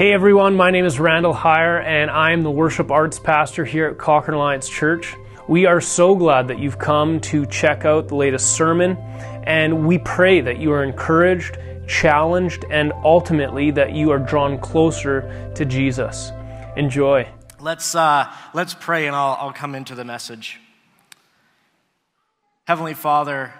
Hey everyone, my name is Randall Heyer and I'm the worship arts pastor here at Cochrane Alliance Church. We are so glad that you've come to check out the latest sermon and we pray that you are encouraged, challenged, and ultimately that you are drawn closer to Jesus. Enjoy. Let's, uh, let's pray and I'll, I'll come into the message. Heavenly Father,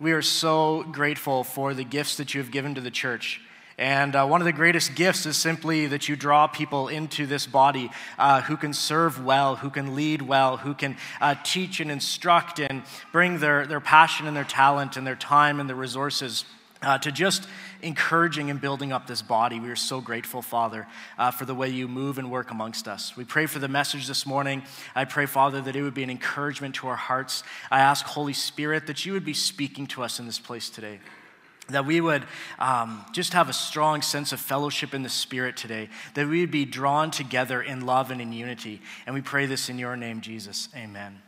we are so grateful for the gifts that you have given to the church. And uh, one of the greatest gifts is simply that you draw people into this body uh, who can serve well, who can lead well, who can uh, teach and instruct and bring their, their passion and their talent and their time and their resources. Uh, to just encouraging and building up this body. We are so grateful, Father, uh, for the way you move and work amongst us. We pray for the message this morning. I pray, Father, that it would be an encouragement to our hearts. I ask, Holy Spirit, that you would be speaking to us in this place today that we would um, just have a strong sense of fellowship in the Spirit today, that we would be drawn together in love and in unity. And we pray this in your name, Jesus. Amen.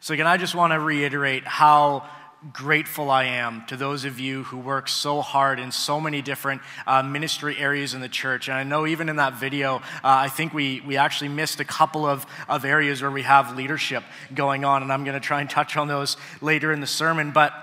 So, again, I just want to reiterate how grateful I am to those of you who work so hard in so many different uh, ministry areas in the church. And I know even in that video, uh, I think we, we actually missed a couple of, of areas where we have leadership going on. And I'm going to try and touch on those later in the sermon. But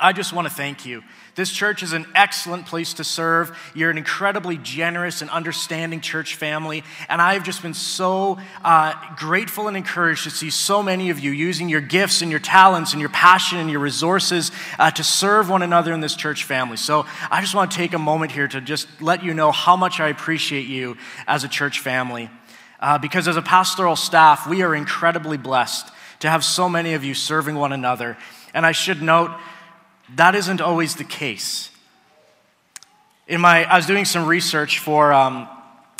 I just want to thank you. This church is an excellent place to serve. You're an incredibly generous and understanding church family. And I've just been so uh, grateful and encouraged to see so many of you using your gifts and your talents and your passion and your resources uh, to serve one another in this church family. So I just want to take a moment here to just let you know how much I appreciate you as a church family. Uh, because as a pastoral staff, we are incredibly blessed to have so many of you serving one another. And I should note, that isn't always the case. In my, I was doing some research for, um,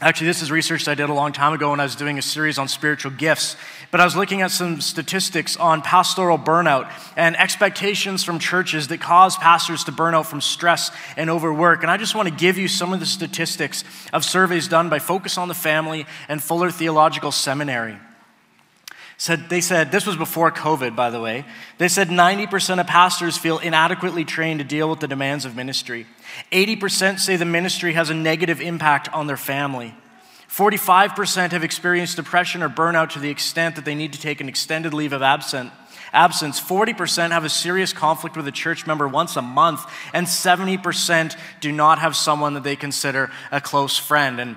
actually, this is research I did a long time ago when I was doing a series on spiritual gifts. But I was looking at some statistics on pastoral burnout and expectations from churches that cause pastors to burn out from stress and overwork. And I just want to give you some of the statistics of surveys done by Focus on the Family and Fuller Theological Seminary said they said this was before covid by the way. They said 90% of pastors feel inadequately trained to deal with the demands of ministry. 80% say the ministry has a negative impact on their family. 45% have experienced depression or burnout to the extent that they need to take an extended leave of absence. absence 40% have a serious conflict with a church member once a month and 70% do not have someone that they consider a close friend. And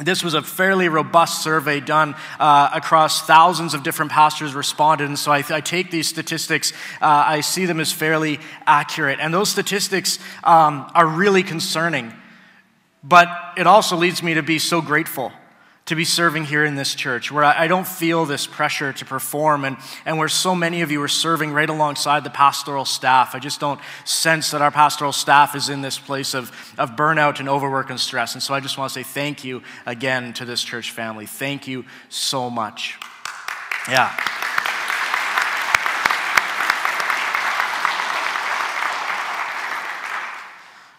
this was a fairly robust survey done uh, across thousands of different pastors responded. And so I, I take these statistics, uh, I see them as fairly accurate. And those statistics um, are really concerning. But it also leads me to be so grateful to be serving here in this church, where I don't feel this pressure to perform, and, and where so many of you are serving right alongside the pastoral staff. I just don't sense that our pastoral staff is in this place of, of burnout and overwork and stress. And so I just want to say thank you again to this church family. Thank you so much. Yeah.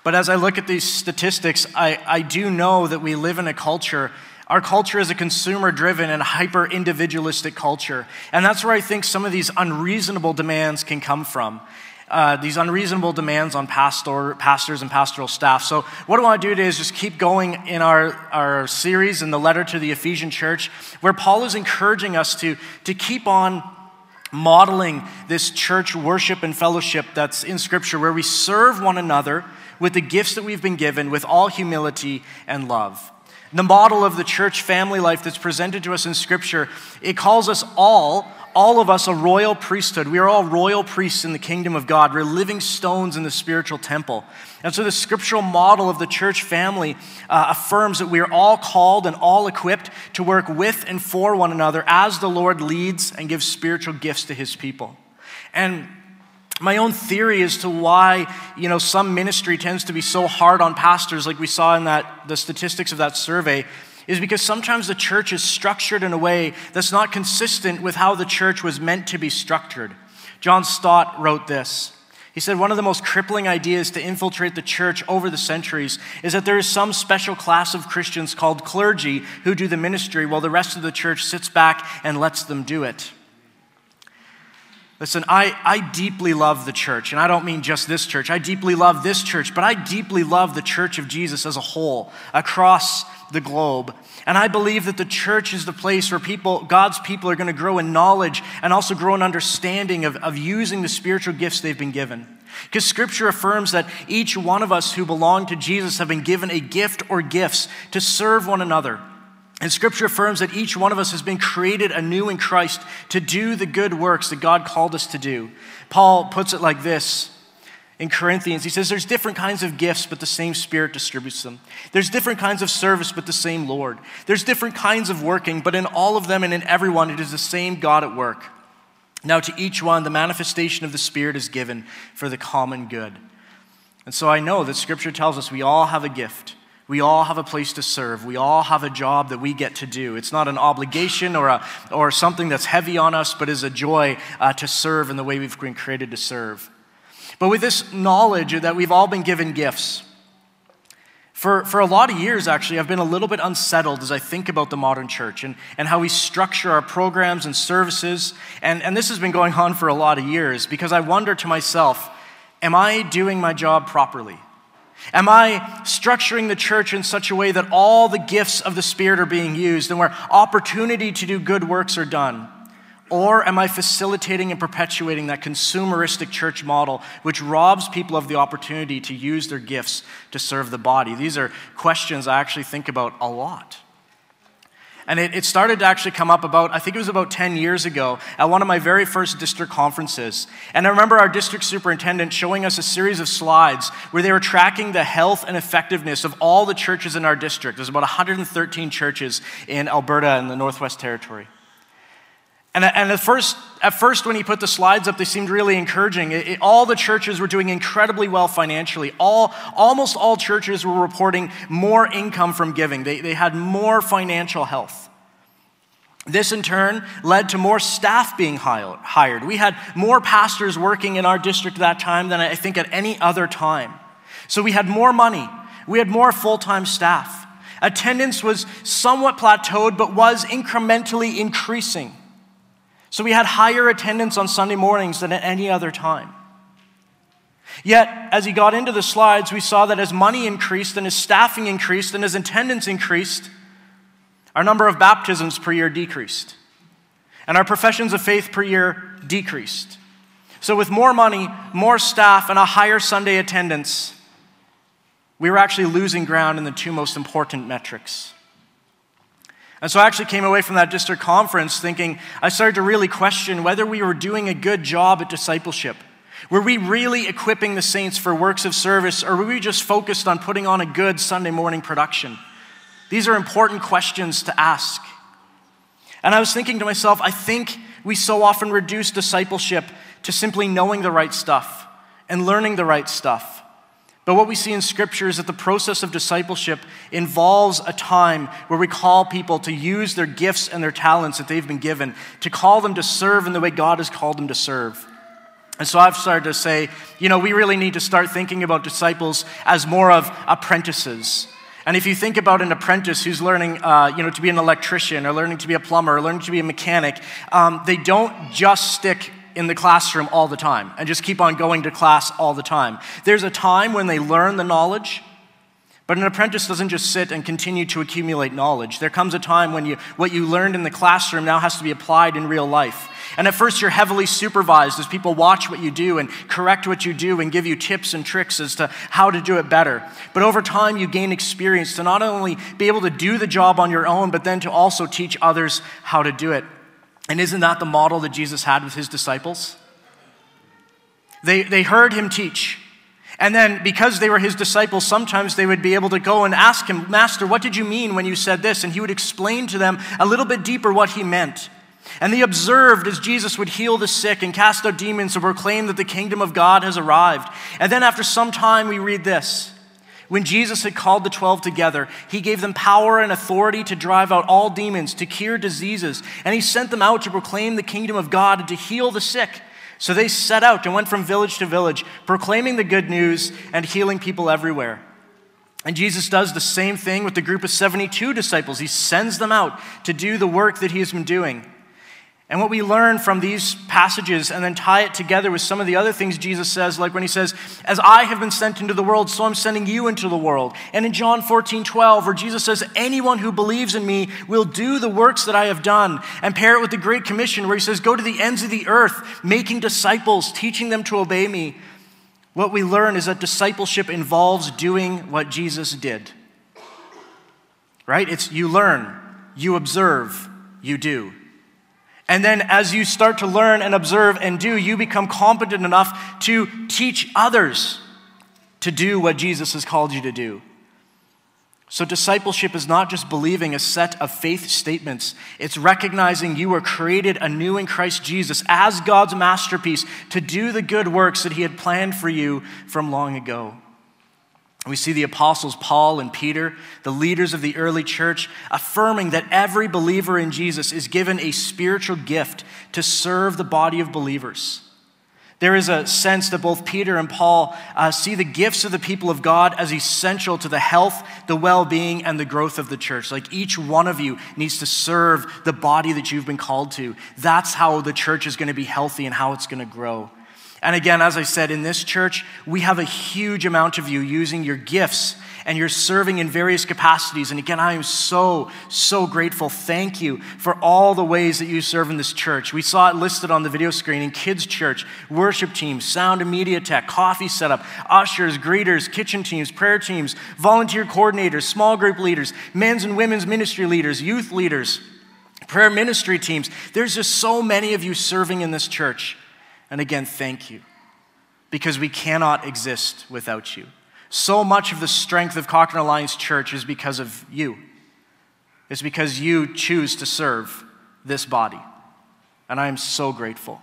But as I look at these statistics, I, I do know that we live in a culture our culture is a consumer driven and hyper individualistic culture. And that's where I think some of these unreasonable demands can come from. Uh, these unreasonable demands on pastor, pastors and pastoral staff. So, what I want to do today is just keep going in our, our series in the letter to the Ephesian church, where Paul is encouraging us to, to keep on modeling this church worship and fellowship that's in Scripture, where we serve one another with the gifts that we've been given with all humility and love. The model of the church family life that's presented to us in Scripture, it calls us all, all of us, a royal priesthood. We are all royal priests in the kingdom of God. We're living stones in the spiritual temple. And so the scriptural model of the church family uh, affirms that we are all called and all equipped to work with and for one another as the Lord leads and gives spiritual gifts to his people. And my own theory as to why you know some ministry tends to be so hard on pastors like we saw in that the statistics of that survey is because sometimes the church is structured in a way that's not consistent with how the church was meant to be structured john stott wrote this he said one of the most crippling ideas to infiltrate the church over the centuries is that there is some special class of Christians called clergy who do the ministry while the rest of the church sits back and lets them do it. Listen, I, I deeply love the church, and I don't mean just this church. I deeply love this church, but I deeply love the church of Jesus as a whole, across the globe. And I believe that the church is the place where people, God's people are going to grow in knowledge and also grow in understanding of, of using the spiritual gifts they've been given. Because scripture affirms that each one of us who belong to Jesus have been given a gift or gifts to serve one another and scripture affirms that each one of us has been created anew in Christ to do the good works that God called us to do. Paul puts it like this in Corinthians. He says, There's different kinds of gifts, but the same Spirit distributes them. There's different kinds of service, but the same Lord. There's different kinds of working, but in all of them and in everyone, it is the same God at work. Now, to each one, the manifestation of the Spirit is given for the common good. And so I know that Scripture tells us we all have a gift. We all have a place to serve. We all have a job that we get to do. It's not an obligation or, a, or something that's heavy on us, but is a joy uh, to serve in the way we've been created to serve. But with this knowledge that we've all been given gifts, for, for a lot of years, actually, I've been a little bit unsettled as I think about the modern church and, and how we structure our programs and services. And, and this has been going on for a lot of years because I wonder to myself, am I doing my job properly? Am I structuring the church in such a way that all the gifts of the Spirit are being used and where opportunity to do good works are done? Or am I facilitating and perpetuating that consumeristic church model which robs people of the opportunity to use their gifts to serve the body? These are questions I actually think about a lot. And it, it, started to actually come up about, I think it was about 10 years ago, at one of my very first district conferences. And I remember our district superintendent showing us a series of slides where they were tracking the health and effectiveness of all the churches in our district. There's about 113 churches in Alberta and the Northwest Territory. And, and at, first, at first, when he put the slides up, they seemed really encouraging. It, it, all the churches were doing incredibly well financially. All, almost all churches were reporting more income from giving, they, they had more financial health. This in turn led to more staff being hired. We had more pastors working in our district at that time than I think at any other time. So we had more money, we had more full time staff. Attendance was somewhat plateaued, but was incrementally increasing. So we had higher attendance on Sunday mornings than at any other time. Yet, as he got into the slides, we saw that as money increased and as staffing increased and as attendance increased, our number of baptisms per year decreased. And our professions of faith per year decreased. So, with more money, more staff, and a higher Sunday attendance, we were actually losing ground in the two most important metrics and so I actually came away from that district conference thinking, I started to really question whether we were doing a good job at discipleship. Were we really equipping the saints for works of service, or were we just focused on putting on a good Sunday morning production? These are important questions to ask. And I was thinking to myself, I think we so often reduce discipleship to simply knowing the right stuff and learning the right stuff. But what we see in Scripture is that the process of discipleship involves a time where we call people to use their gifts and their talents that they've been given, to call them to serve in the way God has called them to serve. And so I've started to say, you know, we really need to start thinking about disciples as more of apprentices. And if you think about an apprentice who's learning, uh, you know, to be an electrician or learning to be a plumber or learning to be a mechanic, um, they don't just stick in the classroom all the time and just keep on going to class all the time. There's a time when they learn the knowledge, but an apprentice doesn't just sit and continue to accumulate knowledge. There comes a time when you, what you learned in the classroom now has to be applied in real life. And at first, you're heavily supervised as people watch what you do and correct what you do and give you tips and tricks as to how to do it better. But over time, you gain experience to not only be able to do the job on your own, but then to also teach others how to do it. And isn't that the model that Jesus had with his disciples? They, they heard him teach. And then, because they were his disciples, sometimes they would be able to go and ask him, Master, what did you mean when you said this? And he would explain to them a little bit deeper what he meant. And they observed as Jesus would heal the sick and cast out demons and proclaim that the kingdom of God has arrived. And then, after some time, we read this when Jesus had called the 12 together, he gave them power and authority to drive out all demons, to cure diseases, and he sent them out to proclaim the kingdom of God and to heal the sick. So they set out and went from village to village, proclaiming the good news and healing people everywhere. And Jesus does the same thing with the group of 72 disciples. He sends them out to do the work that he has been doing. And what we learn from these passages and then tie it together with some of the other things Jesus says, like when he says, As I have been sent into the world, so I'm sending you into the world. And in John 14, 12, where Jesus says, Anyone who believes in me will do the works that I have done. And pair it with the Great Commission, where he says, Go to the ends of the earth, making disciples, teaching them to obey me. What we learn is that discipleship involves doing what Jesus did. Right? It's you learn, you observe, you do. And then as you start to learn and observe and do, you become competent enough to teach others to do what Jesus has called you to do. So, discipleship is not just believing a set of faith statements, it's recognizing you were created anew in Christ Jesus as God's masterpiece to do the good works that He had planned for you from long ago. We see the apostles Paul and Peter, the leaders of the early church, affirming that every believer in Jesus is given a spiritual gift to serve the body of believers. There is a sense that both Peter and Paul uh, see the gifts of the people of God as essential to the health, the well being, and the growth of the church. Like each one of you needs to serve the body that you've been called to. That's how the church is going to be healthy and how it's going to grow. And again, as I said, in this church, we have a huge amount of you using your gifts and you're serving in various capacities. And again, I am so, so grateful. Thank you for all the ways that you serve in this church. We saw it listed on the video screen in kids' church, worship teams, sound and media tech, coffee setup, ushers, greeters, kitchen teams, prayer teams, volunteer coordinators, small group leaders, men's and women's ministry leaders, youth leaders, prayer ministry teams. There's just so many of you serving in this church. And again, thank you, because we cannot exist without you. So much of the strength of Cochrane Alliance Church is because of you. It's because you choose to serve this body. And I am so grateful.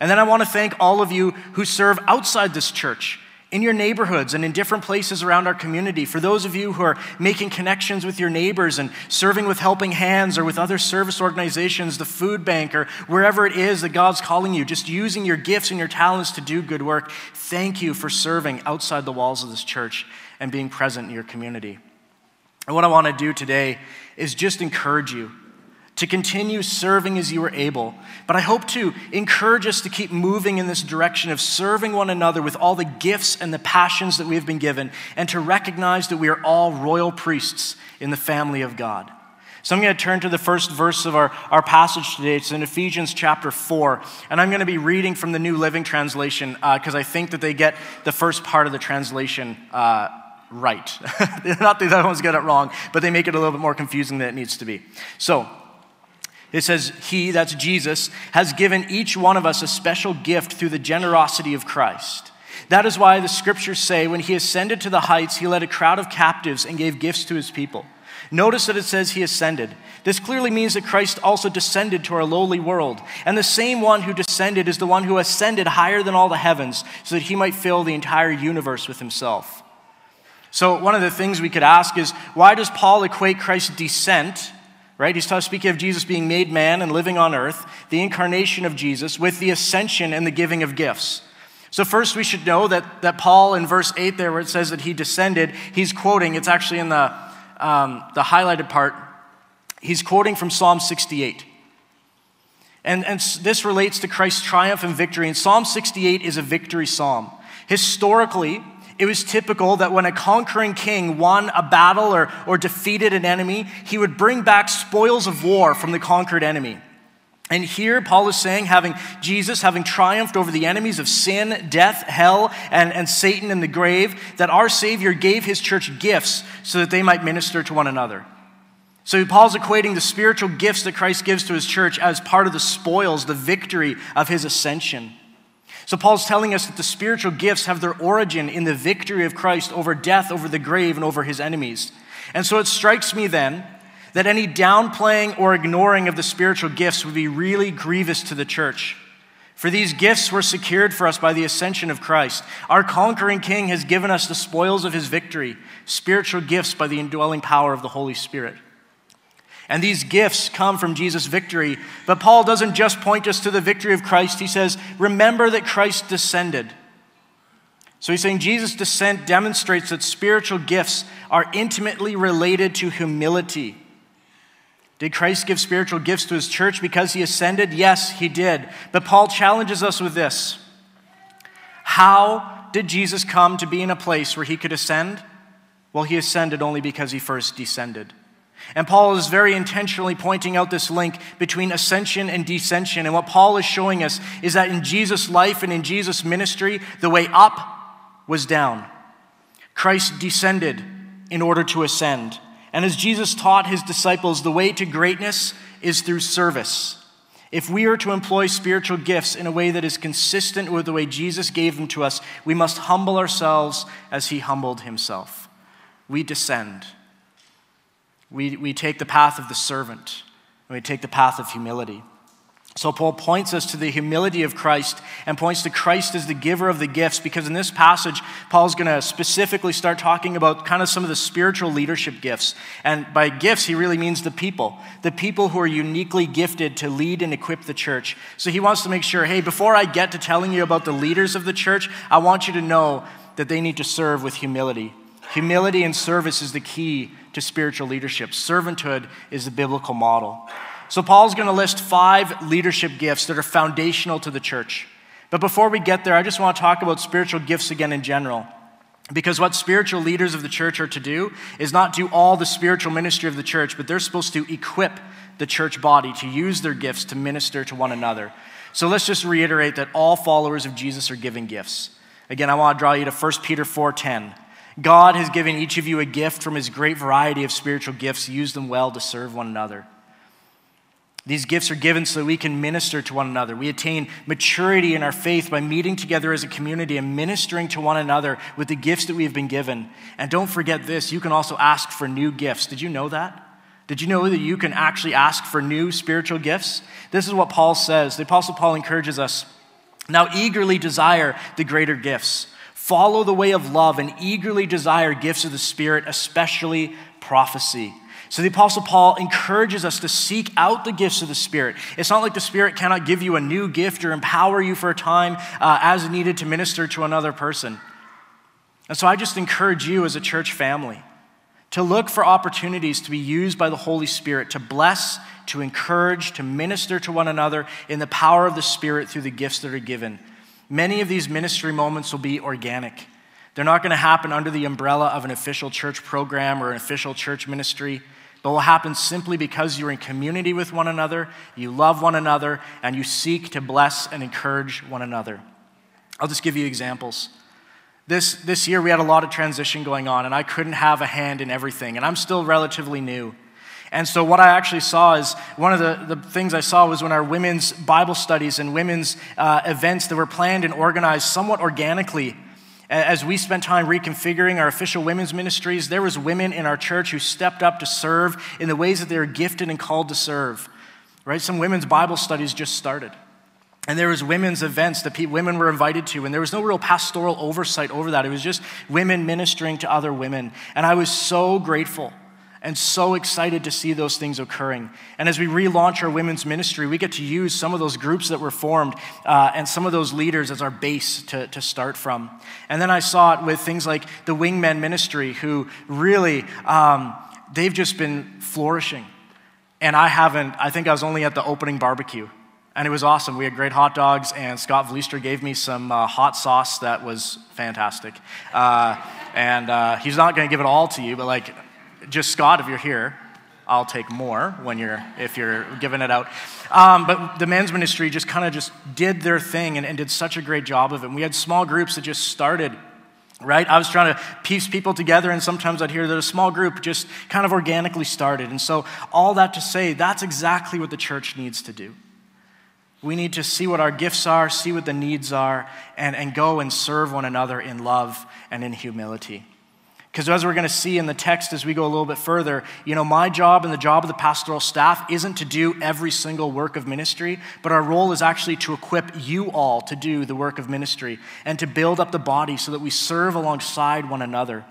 And then I want to thank all of you who serve outside this church in your neighborhoods and in different places around our community. For those of you who are making connections with your neighbors and serving with Helping Hands or with other service organizations, the food bank, or wherever it is that God's calling you, just using your gifts and your talents to do good work, thank you for serving outside the walls of this church and being present in your community. And what I want to do today is just encourage you to continue serving as you are able. But I hope to encourage us to keep moving in this direction of serving one another with all the gifts and the passions that we have been given, and to recognize that we are all royal priests in the family of God. So I'm going to turn to the first verse of our, our passage today. It's in Ephesians chapter 4. And I'm going to be reading from the New Living Translation because uh, I think that they get the first part of the translation uh, right. Not that the other ones get it wrong, but they make it a little bit more confusing than it needs to be. So, it says, He, that's Jesus, has given each one of us a special gift through the generosity of Christ. That is why the scriptures say, when he ascended to the heights, he led a crowd of captives and gave gifts to his people. Notice that it says he ascended. This clearly means that Christ also descended to our lowly world. And the same one who descended is the one who ascended higher than all the heavens so that he might fill the entire universe with himself. So, one of the things we could ask is why does Paul equate Christ's descent right? He's speaking of Jesus being made man and living on earth, the incarnation of Jesus, with the ascension and the giving of gifts. So, first, we should know that, that Paul, in verse 8, there, where it says that he descended, he's quoting, it's actually in the, um, the highlighted part, he's quoting from Psalm 68. And, and this relates to Christ's triumph and victory. And Psalm 68 is a victory psalm. Historically, it was typical that when a conquering king won a battle or, or defeated an enemy, he would bring back spoils of war from the conquered enemy. And here, Paul is saying, having Jesus having triumphed over the enemies of sin, death, hell, and, and Satan in the grave, that our Savior gave his church gifts so that they might minister to one another. So, Paul's equating the spiritual gifts that Christ gives to his church as part of the spoils, the victory of his ascension. So, Paul's telling us that the spiritual gifts have their origin in the victory of Christ over death, over the grave, and over his enemies. And so it strikes me then that any downplaying or ignoring of the spiritual gifts would be really grievous to the church. For these gifts were secured for us by the ascension of Christ. Our conquering King has given us the spoils of his victory, spiritual gifts by the indwelling power of the Holy Spirit. And these gifts come from Jesus' victory. But Paul doesn't just point us to the victory of Christ. He says, Remember that Christ descended. So he's saying Jesus' descent demonstrates that spiritual gifts are intimately related to humility. Did Christ give spiritual gifts to his church because he ascended? Yes, he did. But Paul challenges us with this How did Jesus come to be in a place where he could ascend? Well, he ascended only because he first descended. And Paul is very intentionally pointing out this link between ascension and descension. And what Paul is showing us is that in Jesus' life and in Jesus' ministry, the way up was down. Christ descended in order to ascend. And as Jesus taught his disciples, the way to greatness is through service. If we are to employ spiritual gifts in a way that is consistent with the way Jesus gave them to us, we must humble ourselves as he humbled himself. We descend. We, we take the path of the servant, and we take the path of humility. So, Paul points us to the humility of Christ and points to Christ as the giver of the gifts because in this passage, Paul's going to specifically start talking about kind of some of the spiritual leadership gifts. And by gifts, he really means the people, the people who are uniquely gifted to lead and equip the church. So, he wants to make sure hey, before I get to telling you about the leaders of the church, I want you to know that they need to serve with humility. Humility and service is the key to spiritual leadership, servanthood is the biblical model. So, Paul's going to list five leadership gifts that are foundational to the church. But before we get there, I just want to talk about spiritual gifts again in general. Because what spiritual leaders of the church are to do is not do all the spiritual ministry of the church, but they're supposed to equip the church body to use their gifts to minister to one another. So let's just reiterate that all followers of Jesus are given gifts. Again, I want to draw you to 1 Peter 4:10. God has given each of you a gift from his great variety of spiritual gifts. Use them well to serve one another. These gifts are given so that we can minister to one another. We attain maturity in our faith by meeting together as a community and ministering to one another with the gifts that we have been given. And don't forget this you can also ask for new gifts. Did you know that? Did you know that you can actually ask for new spiritual gifts? This is what Paul says. The Apostle Paul encourages us now eagerly desire the greater gifts. Follow the way of love and eagerly desire gifts of the Spirit, especially prophecy. So the Apostle Paul encourages us to seek out the gifts of the Spirit. It's not like the Spirit cannot give you a new gift or empower you for a time uh, as needed to minister to another person. And so I just encourage you as a church family to look for opportunities to be used by the Holy Spirit to bless, to encourage, to minister to one another in the power of the Spirit through the gifts that are given. Many of these ministry moments will be organic. They're not going to happen under the umbrella of an official church program or an official church ministry but will happen simply because you're in community with one another, you love one another, and you seek to bless and encourage one another. I'll just give you examples. This, this year, we had a lot of transition going on, and I couldn't have a hand in everything, and I'm still relatively new. And so, what I actually saw is one of the, the things I saw was when our women's Bible studies and women's uh, events that were planned and organized somewhat organically as we spent time reconfiguring our official women's ministries, there was women in our church who stepped up to serve in the ways that they were gifted and called to serve. Right? Some women's Bible studies just started. And there was women's events that women were invited to, and there was no real pastoral oversight over that. It was just women ministering to other women. And I was so grateful and so excited to see those things occurring. And as we relaunch our women's ministry, we get to use some of those groups that were formed uh, and some of those leaders as our base to, to start from. And then I saw it with things like the Wingmen Ministry, who really, um, they've just been flourishing. And I haven't, I think I was only at the opening barbecue. And it was awesome. We had great hot dogs, and Scott Vlister gave me some uh, hot sauce that was fantastic. Uh, and uh, he's not going to give it all to you, but like just Scott, if you're here, I'll take more when you're if you're giving it out. Um, but the men's ministry just kind of just did their thing and, and did such a great job of it. And we had small groups that just started right? I was trying to piece people together, and sometimes I'd hear that a small group just kind of organically started. And so, all that to say, that's exactly what the church needs to do. We need to see what our gifts are, see what the needs are, and, and go and serve one another in love and in humility. Because as we're going to see in the text as we go a little bit further, you know, my job and the job of the pastoral staff isn't to do every single work of ministry, but our role is actually to equip you all to do the work of ministry and to build up the body so that we serve alongside one another.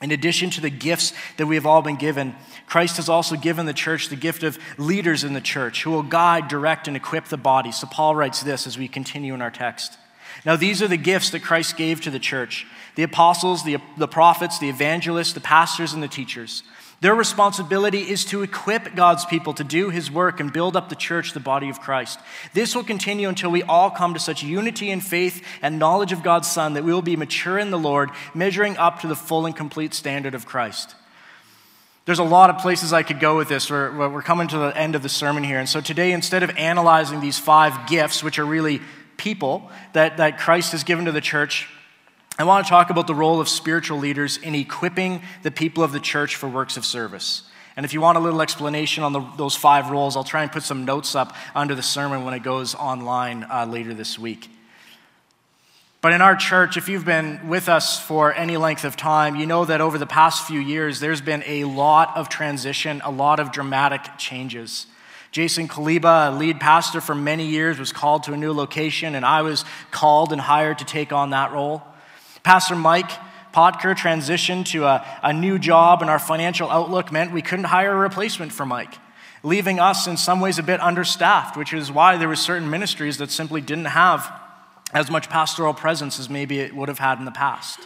In addition to the gifts that we have all been given, Christ has also given the church the gift of leaders in the church who will guide, direct, and equip the body. So Paul writes this as we continue in our text. Now, these are the gifts that Christ gave to the church the apostles, the, the prophets, the evangelists, the pastors, and the teachers. Their responsibility is to equip God's people to do his work and build up the church, the body of Christ. This will continue until we all come to such unity in faith and knowledge of God's Son that we will be mature in the Lord, measuring up to the full and complete standard of Christ. There's a lot of places I could go with this. We're, we're coming to the end of the sermon here. And so today, instead of analyzing these five gifts, which are really people that, that Christ has given to the church, I want to talk about the role of spiritual leaders in equipping the people of the church for works of service. And if you want a little explanation on the, those five roles, I'll try and put some notes up under the sermon when it goes online uh, later this week. But in our church, if you've been with us for any length of time, you know that over the past few years, there's been a lot of transition, a lot of dramatic changes. Jason Kaliba, a lead pastor for many years, was called to a new location, and I was called and hired to take on that role. Pastor Mike Potker transitioned to a, a new job, and our financial outlook meant we couldn't hire a replacement for Mike, leaving us in some ways a bit understaffed, which is why there were certain ministries that simply didn't have as much pastoral presence as maybe it would have had in the past.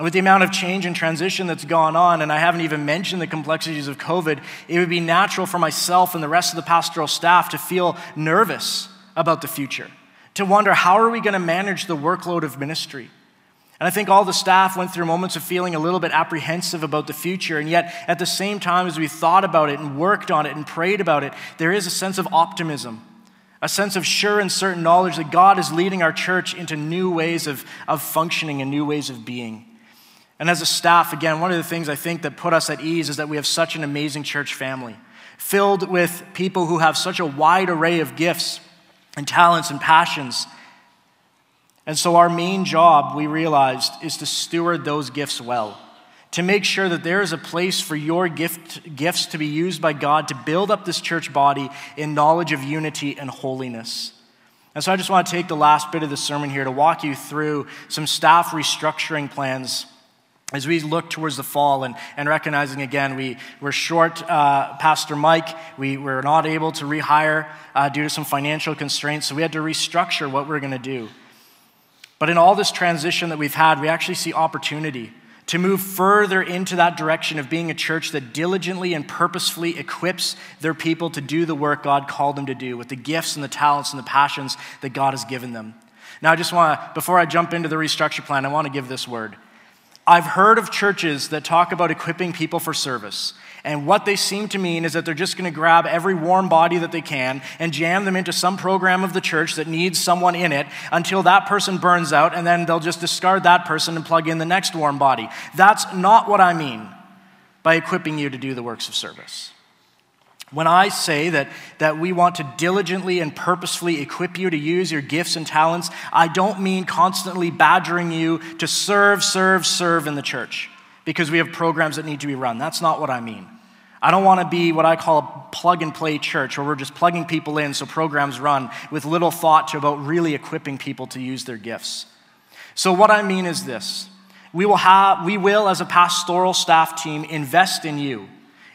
With the amount of change and transition that's gone on, and I haven't even mentioned the complexities of COVID, it would be natural for myself and the rest of the pastoral staff to feel nervous about the future to wonder how are we going to manage the workload of ministry? And I think all the staff went through moments of feeling a little bit apprehensive about the future. And yet, at the same time, as we thought about it and worked on it and prayed about it, there is a sense of optimism, a sense of sure and certain knowledge that God is leading our church into new ways of, of functioning and new ways of being. And as a staff, again, one of the things I think that put us at ease is that we have such an amazing church family, filled with people who have such a wide array of gifts and talents and passions. And so, our main job, we realized, is to steward those gifts well, to make sure that there is a place for your gift, gifts to be used by God to build up this church body in knowledge of unity and holiness. And so, I just want to take the last bit of the sermon here to walk you through some staff restructuring plans as we look towards the fall and, and recognizing again we were short uh, pastor mike. We were not able to rehire uh, due to some financial constraints so we had to restructure what we we're going to do. But in all this transition that we've had we actually see opportunity to move further into that direction of being a church that diligently and purposefully equips their people to do the work god called them to do with the gifts and the talents and the passions that god has given them. Now i just want to before i jump into the restructure plan i want to give this word I've heard of churches that talk about equipping people for service. And what they seem to mean is that they're just going to grab every warm body that they can and jam them into some program of the church that needs someone in it until that person burns out, and then they'll just discard that person and plug in the next warm body. That's not what I mean by equipping you to do the works of service. When I say that, that we want to diligently and purposefully equip you to use your gifts and talents, I don't mean constantly badgering you to serve, serve, serve in the church because we have programs that need to be run. That's not what I mean. I don't want to be what I call a plug and play church where we're just plugging people in so programs run with little thought to about really equipping people to use their gifts. So, what I mean is this we will, have, we will as a pastoral staff team, invest in you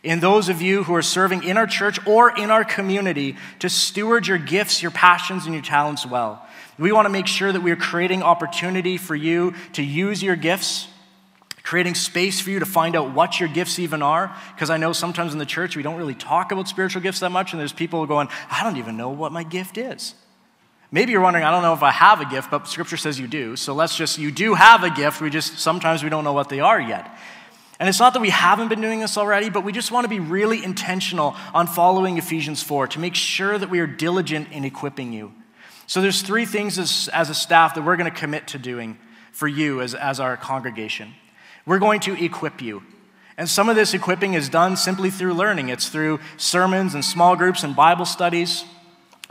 in those of you who are serving in our church or in our community to steward your gifts, your passions, and your talents well. We want to make sure that we are creating opportunity for you to use your gifts, creating space for you to find out what your gifts even are. Because I know sometimes in the church we don't really talk about spiritual gifts that much, and there's people going, I don't even know what my gift is. Maybe you're wondering, I don't know if I have a gift, but scripture says you do. So let's just, you do have a gift. We just, sometimes we don't know what they are yet. And it's not that we haven't been doing this already, but we just want to be really intentional on following Ephesians 4 to make sure that we are diligent in equipping you. So there's three things as, as a staff that we're going to commit to doing for you as, as our congregation. We're going to equip you. And some of this equipping is done simply through learning. It's through sermons and small groups and Bible studies.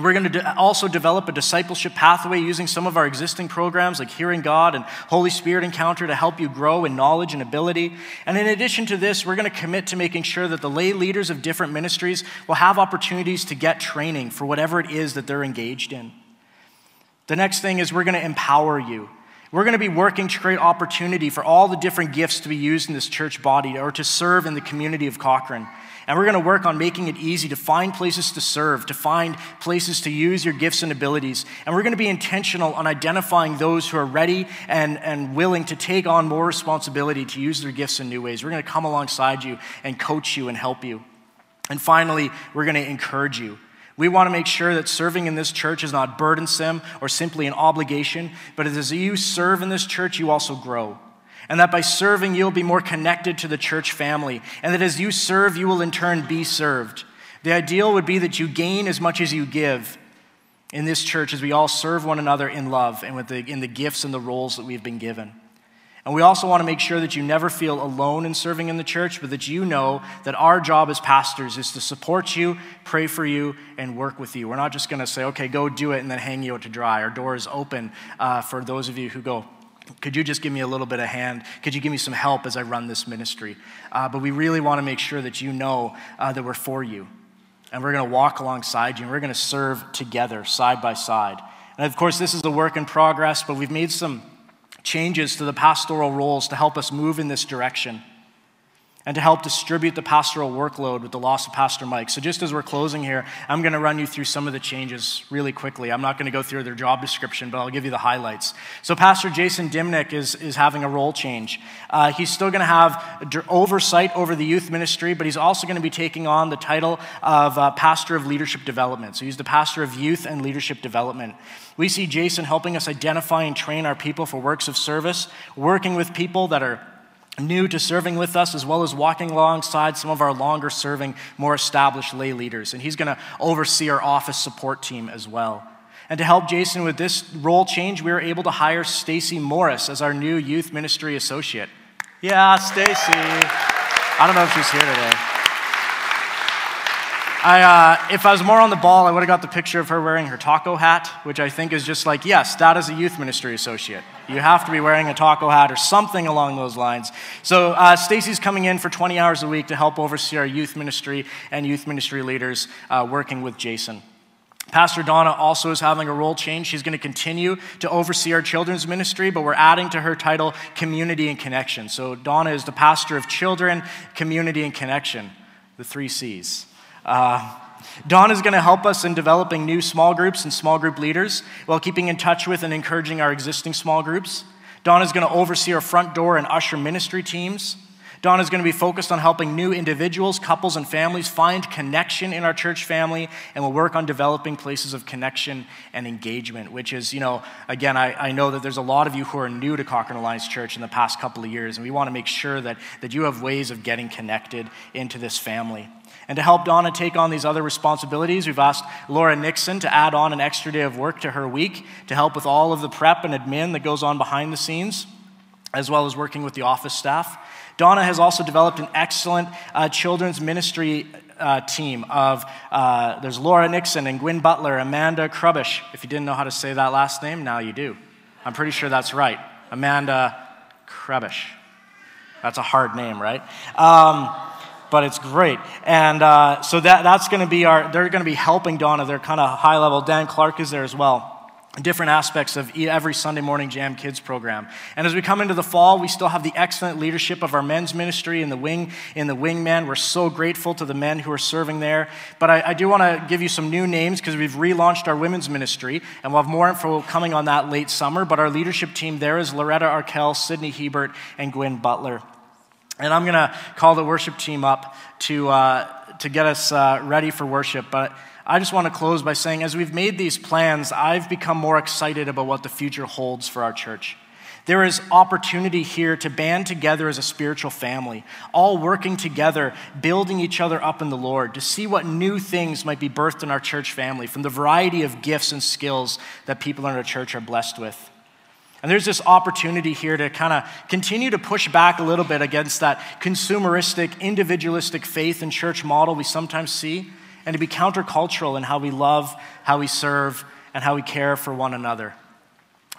We're going to also develop a discipleship pathway using some of our existing programs like Hearing God and Holy Spirit Encounter to help you grow in knowledge and ability. And in addition to this, we're going to commit to making sure that the lay leaders of different ministries will have opportunities to get training for whatever it is that they're engaged in. The next thing is we're going to empower you. We're going to be working to create opportunity for all the different gifts to be used in this church body or to serve in the community of Cochrane. And we're going to work on making it easy to find places to serve, to find places to use your gifts and abilities. And we're going to be intentional on identifying those who are ready and, and willing to take on more responsibility to use their gifts in new ways. We're going to come alongside you and coach you and help you. And finally, we're going to encourage you. We want to make sure that serving in this church is not burdensome or simply an obligation, but as you serve in this church, you also grow. And that by serving, you'll be more connected to the church family. And that as you serve, you will in turn be served. The ideal would be that you gain as much as you give in this church as we all serve one another in love and with the, in the gifts and the roles that we've been given. And we also want to make sure that you never feel alone in serving in the church, but that you know that our job as pastors is to support you, pray for you, and work with you. We're not just going to say, okay, go do it and then hang you out to dry. Our door is open uh, for those of you who go, could you just give me a little bit of hand? Could you give me some help as I run this ministry? Uh, but we really want to make sure that you know uh, that we're for you. And we're going to walk alongside you, and we're going to serve together, side by side. And of course, this is a work in progress, but we've made some changes to the pastoral roles to help us move in this direction and to help distribute the pastoral workload with the loss of Pastor Mike. So, just as we're closing here, I'm going to run you through some of the changes really quickly. I'm not going to go through their job description, but I'll give you the highlights. So, Pastor Jason Dimnick is, is having a role change. Uh, he's still going to have oversight over the youth ministry, but he's also going to be taking on the title of uh, Pastor of Leadership Development. So, he's the Pastor of Youth and Leadership Development. We see Jason helping us identify and train our people for works of service, working with people that are new to serving with us, as well as walking alongside some of our longer serving, more established lay leaders. And he's going to oversee our office support team as well. And to help Jason with this role change, we were able to hire Stacy Morris as our new youth ministry associate. Yeah, Stacy. I don't know if she's here today. I, uh, if I was more on the ball, I would have got the picture of her wearing her taco hat, which I think is just like, yes, that is a youth ministry associate. You have to be wearing a taco hat or something along those lines. So uh, Stacy's coming in for 20 hours a week to help oversee our youth ministry and youth ministry leaders uh, working with Jason. Pastor Donna also is having a role change. She's going to continue to oversee our children's ministry, but we're adding to her title Community and Connection. So Donna is the pastor of children, community, and connection, the three C's. Uh, Dawn is going to help us in developing new small groups and small group leaders while keeping in touch with and encouraging our existing small groups. Dawn is going to oversee our front door and usher ministry teams. Dawn is going to be focused on helping new individuals, couples, and families find connection in our church family, and will work on developing places of connection and engagement, which is, you know, again, I, I know that there's a lot of you who are new to Cochrane Alliance Church in the past couple of years, and we want to make sure that, that you have ways of getting connected into this family. And to help Donna take on these other responsibilities, we've asked Laura Nixon to add on an extra day of work to her week to help with all of the prep and admin that goes on behind the scenes, as well as working with the office staff. Donna has also developed an excellent uh, children's ministry uh, team of uh, there's Laura Nixon and Gwyn Butler, Amanda Krubish. If you didn't know how to say that last name, now you do. I'm pretty sure that's right. Amanda Krubish. That's a hard name, right? Um, but it's great. And uh, so that, that's going to be our, they're going to be helping Donna. They're kind of high level. Dan Clark is there as well different aspects of every Sunday morning Jam Kids program. And as we come into the fall, we still have the excellent leadership of our men's ministry in the wing, in the wingman. We're so grateful to the men who are serving there. But I, I do want to give you some new names because we've relaunched our women's ministry, and we'll have more info coming on that late summer. But our leadership team there is Loretta Arkell, Sydney Hebert, and Gwen Butler. And I'm going to call the worship team up to, uh, to get us uh, ready for worship. But I just want to close by saying, as we've made these plans, I've become more excited about what the future holds for our church. There is opportunity here to band together as a spiritual family, all working together, building each other up in the Lord, to see what new things might be birthed in our church family from the variety of gifts and skills that people in our church are blessed with. And there's this opportunity here to kind of continue to push back a little bit against that consumeristic, individualistic faith and church model we sometimes see and to be countercultural in how we love, how we serve, and how we care for one another.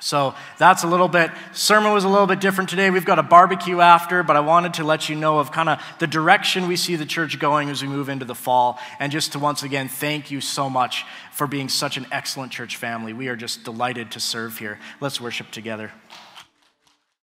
So that's a little bit, sermon was a little bit different today. We've got a barbecue after, but I wanted to let you know of kind of the direction we see the church going as we move into the fall. And just to once again thank you so much for being such an excellent church family. We are just delighted to serve here. Let's worship together.